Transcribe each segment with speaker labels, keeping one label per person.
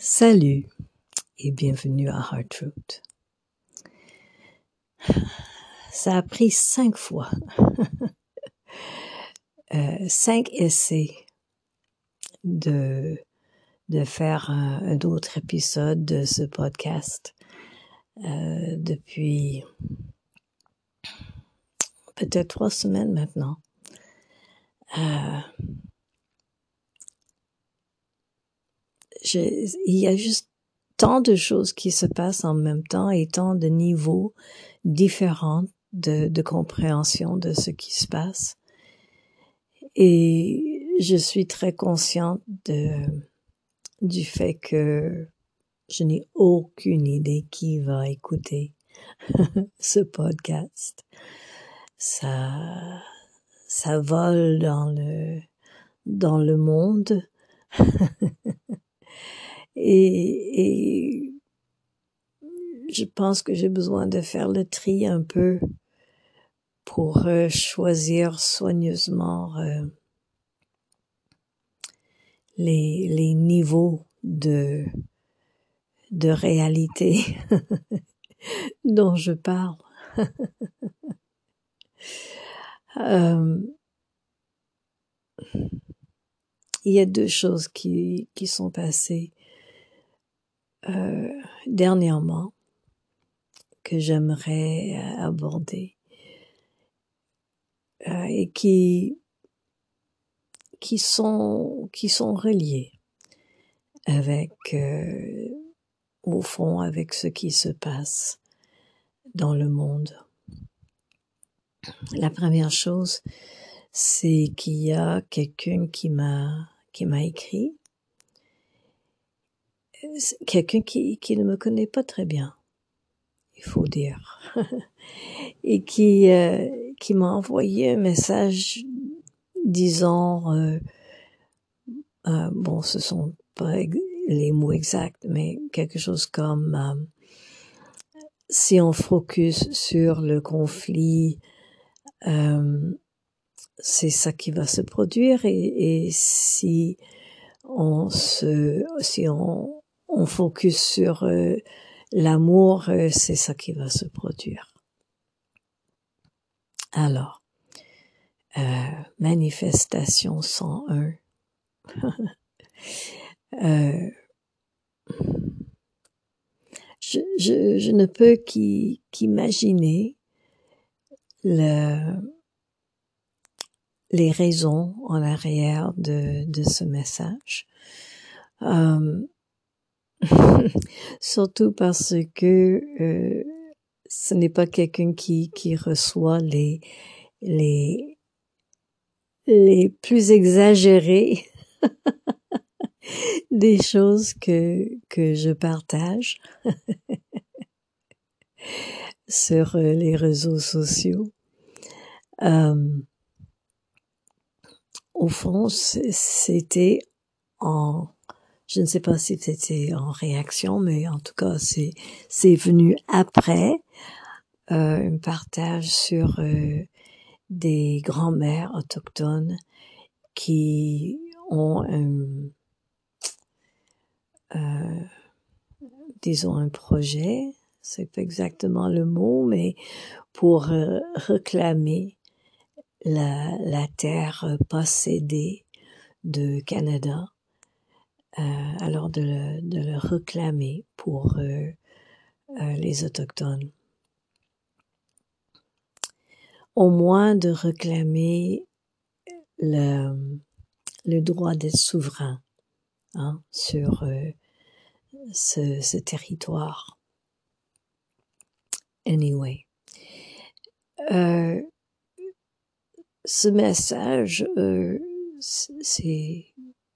Speaker 1: Salut et bienvenue à Heart Truth. Ça a pris cinq fois, euh, cinq essais de de faire un, un autre épisode de ce podcast euh, depuis peut-être trois semaines maintenant. Euh, je, il y a juste tant de choses qui se passent en même temps et tant de niveaux différents de, de compréhension de ce qui se passe. Et je suis très consciente de, du fait que je n'ai aucune idée qui va écouter ce podcast. Ça, ça vole dans le, dans le monde. et, je pense que j'ai besoin de faire le tri un peu pour euh, choisir soigneusement euh, les, les niveaux de, de réalité dont je parle. euh, il y a deux choses qui, sont passées euh, dernièrement que j'aimerais aborder euh, et qui sont qui sont avec euh, au fond avec ce qui se passe dans le monde. La première chose, c'est qu'il y a quelqu'un qui m'a qui m'a écrit, quelqu'un qui qui ne me connaît pas très bien, il faut dire, et qui euh, qui m'a envoyé un message disant euh, euh, bon, ce sont pas les mots exacts, mais quelque chose comme si on focus sur le conflit, c'est ça qui va se produire et, et, si on se, si on, on focus sur euh, l'amour, euh, c'est ça qui va se produire. Alors, euh, manifestation 101. euh, je, je, je, ne peux qu'imaginer le, les raisons en arrière de, de ce message. Euh, surtout parce que euh, ce n'est pas quelqu'un qui, qui reçoit les, les, les plus exagérés des choses que, que je partage sur euh, les réseaux sociaux. Euh, au fond, c'était en, je ne sais pas si c'était en réaction, mais en tout cas, c'est, c'est venu après euh, un partage sur euh, des grands-mères autochtones qui ont un, euh, disons un projet, c'est pas exactement le mot, mais pour euh, réclamer la, terre possédée de Canada, euh, alors de le, réclamer pour euh, euh, les autochtones. Au moins de réclamer le, droit d'être souverain hein, sur ce, territoire. Anyway. Euh, ce message, euh, c'est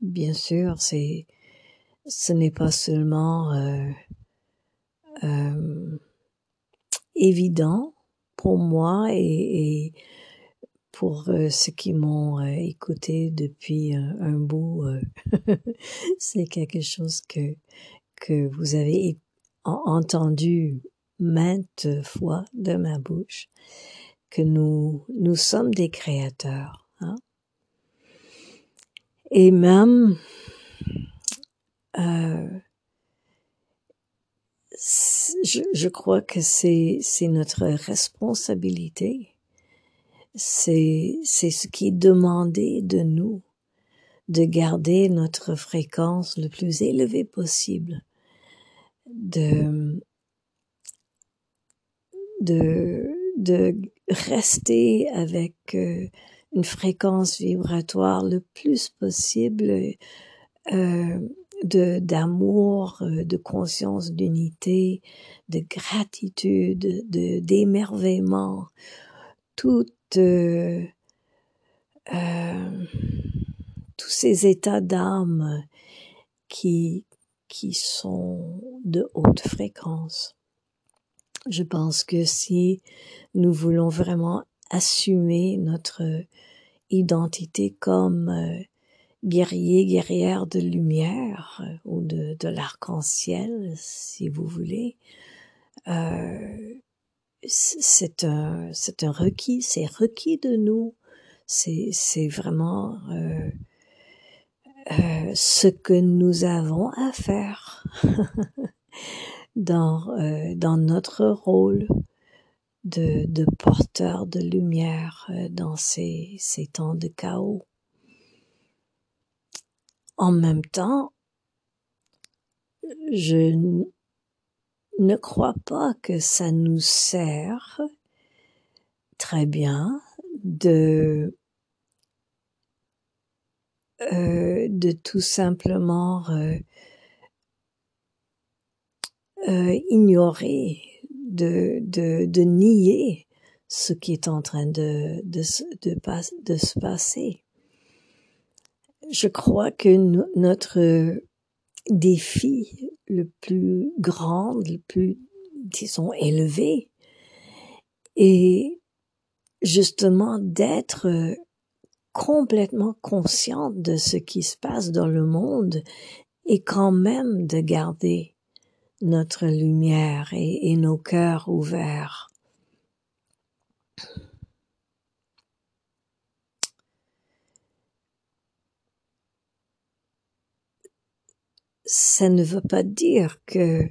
Speaker 1: bien sûr, c'est ce n'est pas seulement euh, euh, évident pour moi et, et pour euh, ceux qui m'ont euh, écouté depuis un, un bout, euh, c'est quelque chose que que vous avez entendu maintes fois de ma bouche, que nous nous sommes des créateurs. Hein? Et même je, je crois que c'est notre responsabilité. C'est ce qui est demandé de nous de garder notre fréquence le plus élevée possible, de de de rester avec euh, une fréquence vibratoire le plus possible euh, d'amour, euh, de conscience d'unité, de gratitude, de d'émerveillement, tous ces états d'âme qui sont de haute fréquence. Je pense que si nous voulons vraiment assumer notre identité comme euh, guerrier, guerrière de lumière euh, ou de, l'arc-en-ciel, si vous voulez, euh, c'est un, c'est un requis, c'est requis de nous. C'est, c'est vraiment euh, euh, ce que nous avons à faire dans euh, dans notre rôle de, de porteur de lumière euh, dans ces, ces temps de chaos. En même temps, je ne crois pas que ça nous sert très bien de euh, de tout simplement euh, euh, ignorer, de, de, de nier ce qui est en train de, de, de, de se passer. Je crois que notre défi le plus grand, le plus, disons, élevé, est justement d'être complètement consciente de ce qui se passe dans le monde et quand même de garder notre lumière et, et nos cœurs ouverts. Ça ne veut pas dire que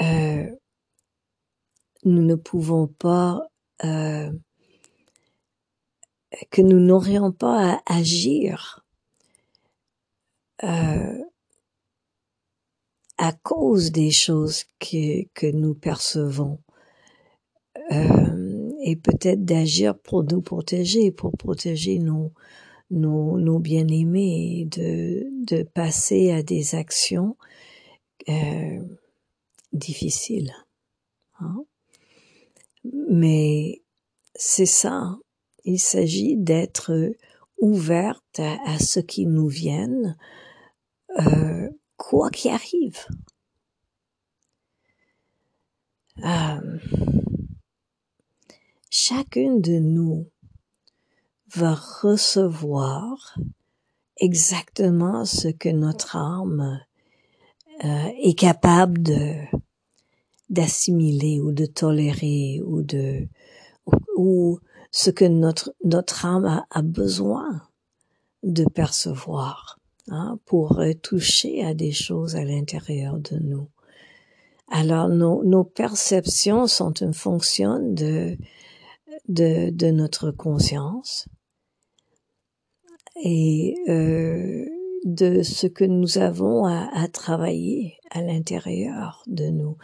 Speaker 1: euh, nous ne pouvons pas, euh, que nous n'aurions pas à agir euh, à cause des choses que, que nous percevons. Euh, et peut-être d'agir pour nous protéger, pour protéger nos, nos, nos bien-aimés, de, de passer à des actions euh, difficiles. Hein? Mais c'est ça, il s'agit d'être ouverte à, à, ce qui nous vienne, euh, quoi qu'il arrive. Euh, chacune de nous va recevoir exactement ce que notre âme euh, est capable de d'assimiler ou de tolérer ou de ou, ce que notre notre âme a besoin de percevoir hein, pour toucher à des choses à l'intérieur de nous. Alors nos, nos perceptions sont une fonction de, de, de notre conscience et euh, de ce que nous avons à, à travailler à l'intérieur de nous.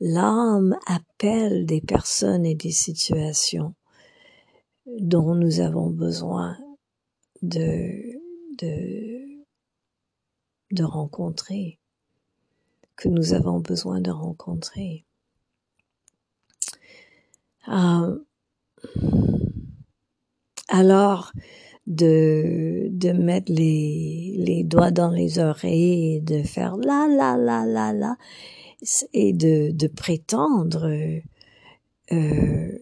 Speaker 1: L'âme appelle des personnes et des situations dont nous avons besoin de, de, de rencontrer, que nous avons besoin de rencontrer. Euh, alors, de, mettre les, doigts dans les oreilles de faire la la la la la et de, prétendre euh,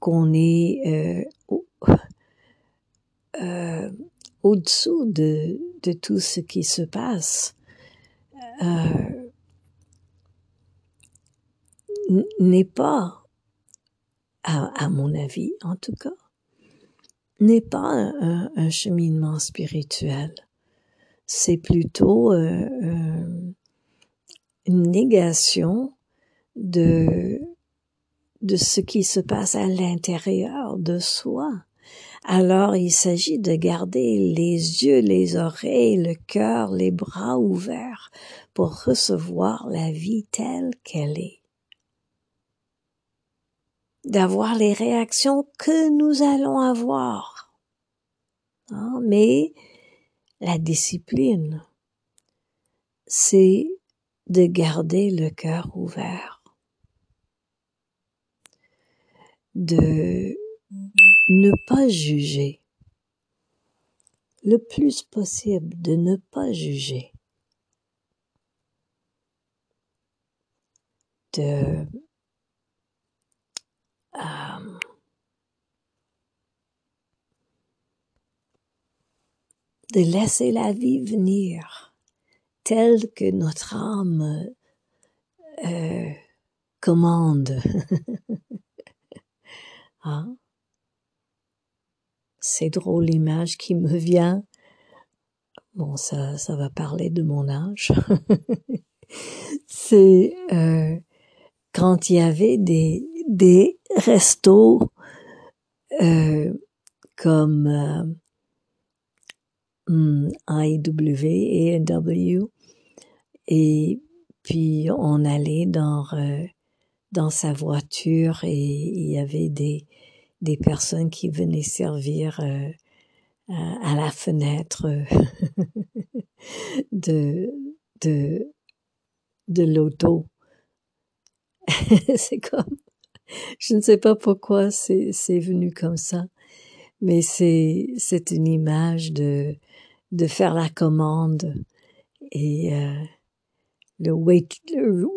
Speaker 1: qu'on est euh, euh, au-dessous de, de tout ce qui se passe euh, n'est pas, à, mon avis en tout cas, n'est pas un, cheminement spirituel. C'est plutôt euh, une négation de de ce qui se passe à l'intérieur de soi. Alors il s'agit de garder les yeux, les oreilles, le cœur, les bras ouverts pour recevoir la vie telle qu'elle est. D'avoir les réactions que nous allons avoir. Hein, mais la discipline, c'est de garder le cœur ouvert, de ne pas juger, le plus possible de ne pas juger, de euh, de laisser la vie venir telle que notre âme euh, commande. hein? C'est drôle l'image qui me vient. Bon, ça, ça va parler de mon âge. C'est euh, quand il y avait des des restos euh, comme euh, Hmm, IW et W. Et puis on allait dans euh, dans sa voiture et il y avait des des personnes qui venaient servir euh, à, la fenêtre de de de l'auto. c'est comme je ne sais pas pourquoi c'est c'est venu comme ça, mais c'est c'est une image de de faire la commande et euh, le, wait,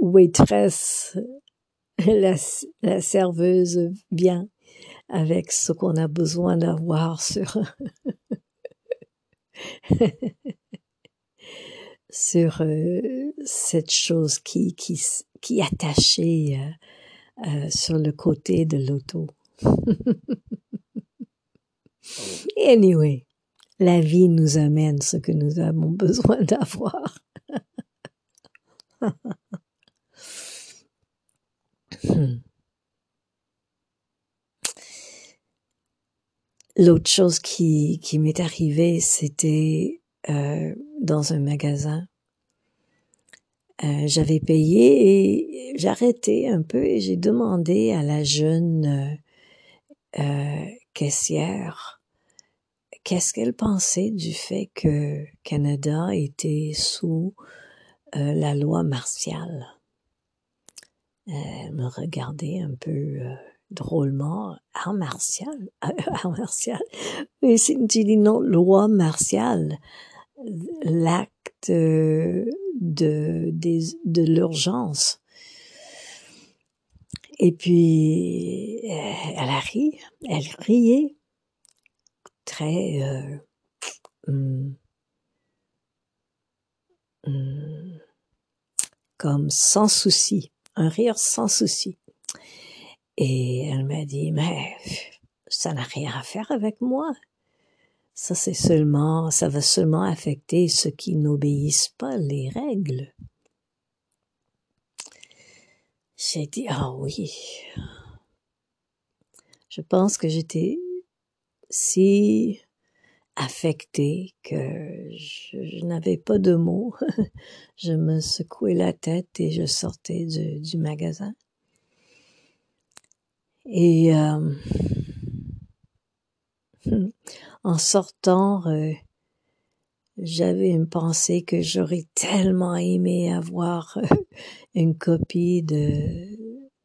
Speaker 1: waitress, la, la serveuse vient avec ce qu'on a besoin d'avoir sur sur euh, cette chose qui qui qui est attachée euh, euh sur le côté de l'auto. anyway, la vie nous amène ce que nous avons besoin d'avoir. L'autre chose qui, m'est arrivée, c'était euh, dans un magasin. Euh, j'avais payé et j'arrêtais un peu et j'ai demandé à la jeune euh, caissière qu'est-ce qu'elle pensait du fait que Canada était sous la loi martiale. Elle me regardait un peu drôlement. Art martial? Art martial? Mais c'est non, loi martiale. L'acte de, de, de l'urgence. Et puis, elle a ri, elle riait très euh, hmm, hmm, comme sans souci, un rire sans souci. Et elle m'a dit, mais ça n'a rien à faire avec moi. Ça, c'est seulement, ça va seulement affecter ceux qui n'obéissent pas les règles. J'ai dit, ah oui. Je pense que j'étais si affectée que je, n'avais pas de mots. je me secouais la tête et je sortais du, magasin. Et euh, en sortant, euh, j'avais une pensée que j'aurais tellement aimé avoir euh, une copie de,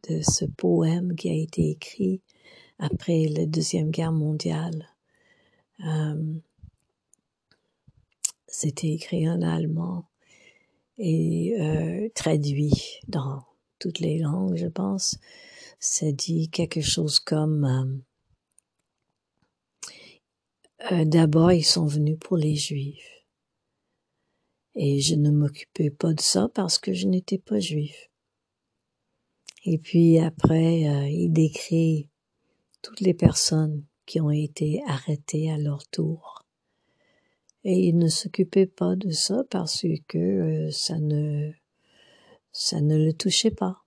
Speaker 1: de ce poème qui a été écrit après la Deuxième Guerre mondiale. Euh, C'était écrit en allemand et traduit dans toutes les langues, je pense. Ça dit quelque chose comme euh, euh, D'abord, ils sont venus pour les Juifs. Et je ne m'occupais pas de ça parce que je n'étais pas juif. Et puis après, euh, il décrit toutes les personnes qui ont été arrêtées à leur tour. Et il ne s'occupait pas de ça parce que ça ne ça ne le touchait pas.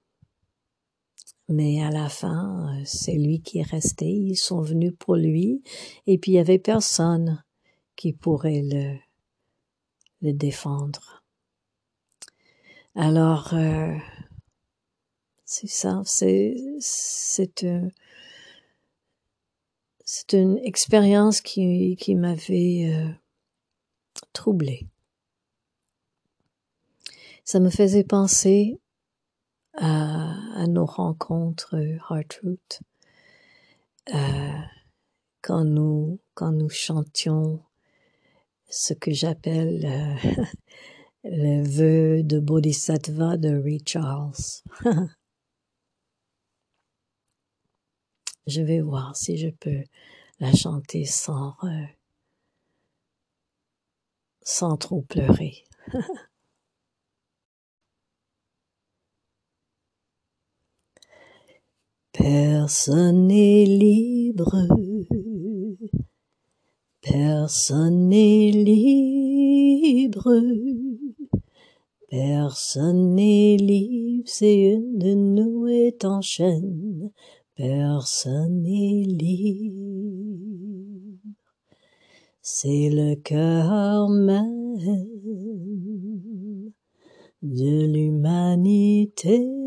Speaker 1: Mais à la fin, c'est lui qui est resté. Ils sont venus pour lui, et puis il y avait personne qui pourrait le, le défendre. Alors, euh, c'est ça, c'est, c'est, c'est une expérience qui, qui m'avait euh, troublée. Ça me faisait penser à, à nos rencontres Heartroot, euh, quand nous quand nous chantions ce que j'appelle euh, le vœu de Bodhisattva de Ray Charles. je vais voir si je peux la chanter sans euh, sans trop pleurer. Personne n'est libre, personne n'est libre, personne n'est libre, c'est une de nous est en chaîne, personne n'est libre, c'est le cœur même de l'humanité.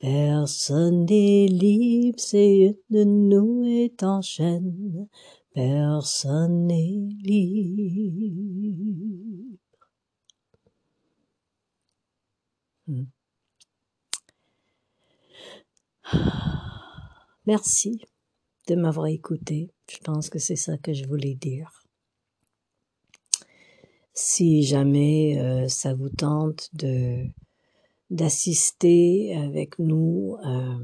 Speaker 1: Personne n'est libre, c'est de nous est en chaîne. Personne n'est libre. Merci de m'avoir écouté. Je pense que c'est ça que je voulais dire. Si jamais euh, ça vous tente de d'assister avec nous euh,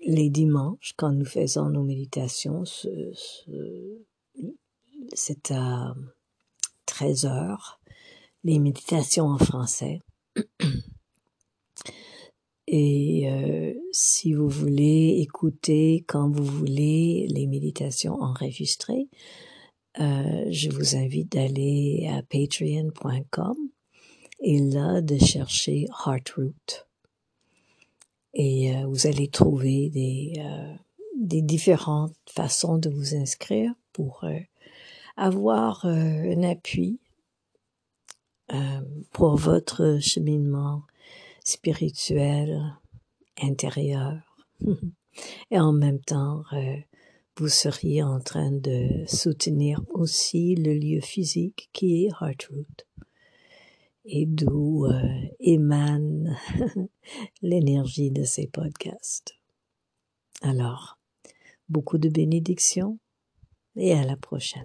Speaker 1: les dimanches quand nous faisons nos méditations. c'est à 13 heures, les méditations en français. Et euh, si vous voulez écouter quand vous voulez les méditations enregistrées, euh, je vous invite d'aller à patreon.com et là de chercher Heartroot. Et euh, vous allez trouver des, euh, différentes façons de vous inscrire pour euh, avoir un appui pour votre cheminement spirituel intérieur. Et en même temps, vous seriez en train de soutenir aussi le lieu physique qui est Heartroot et d'où euh, émane l'énergie de ces podcasts. Alors, beaucoup de bénédictions et à la prochaine.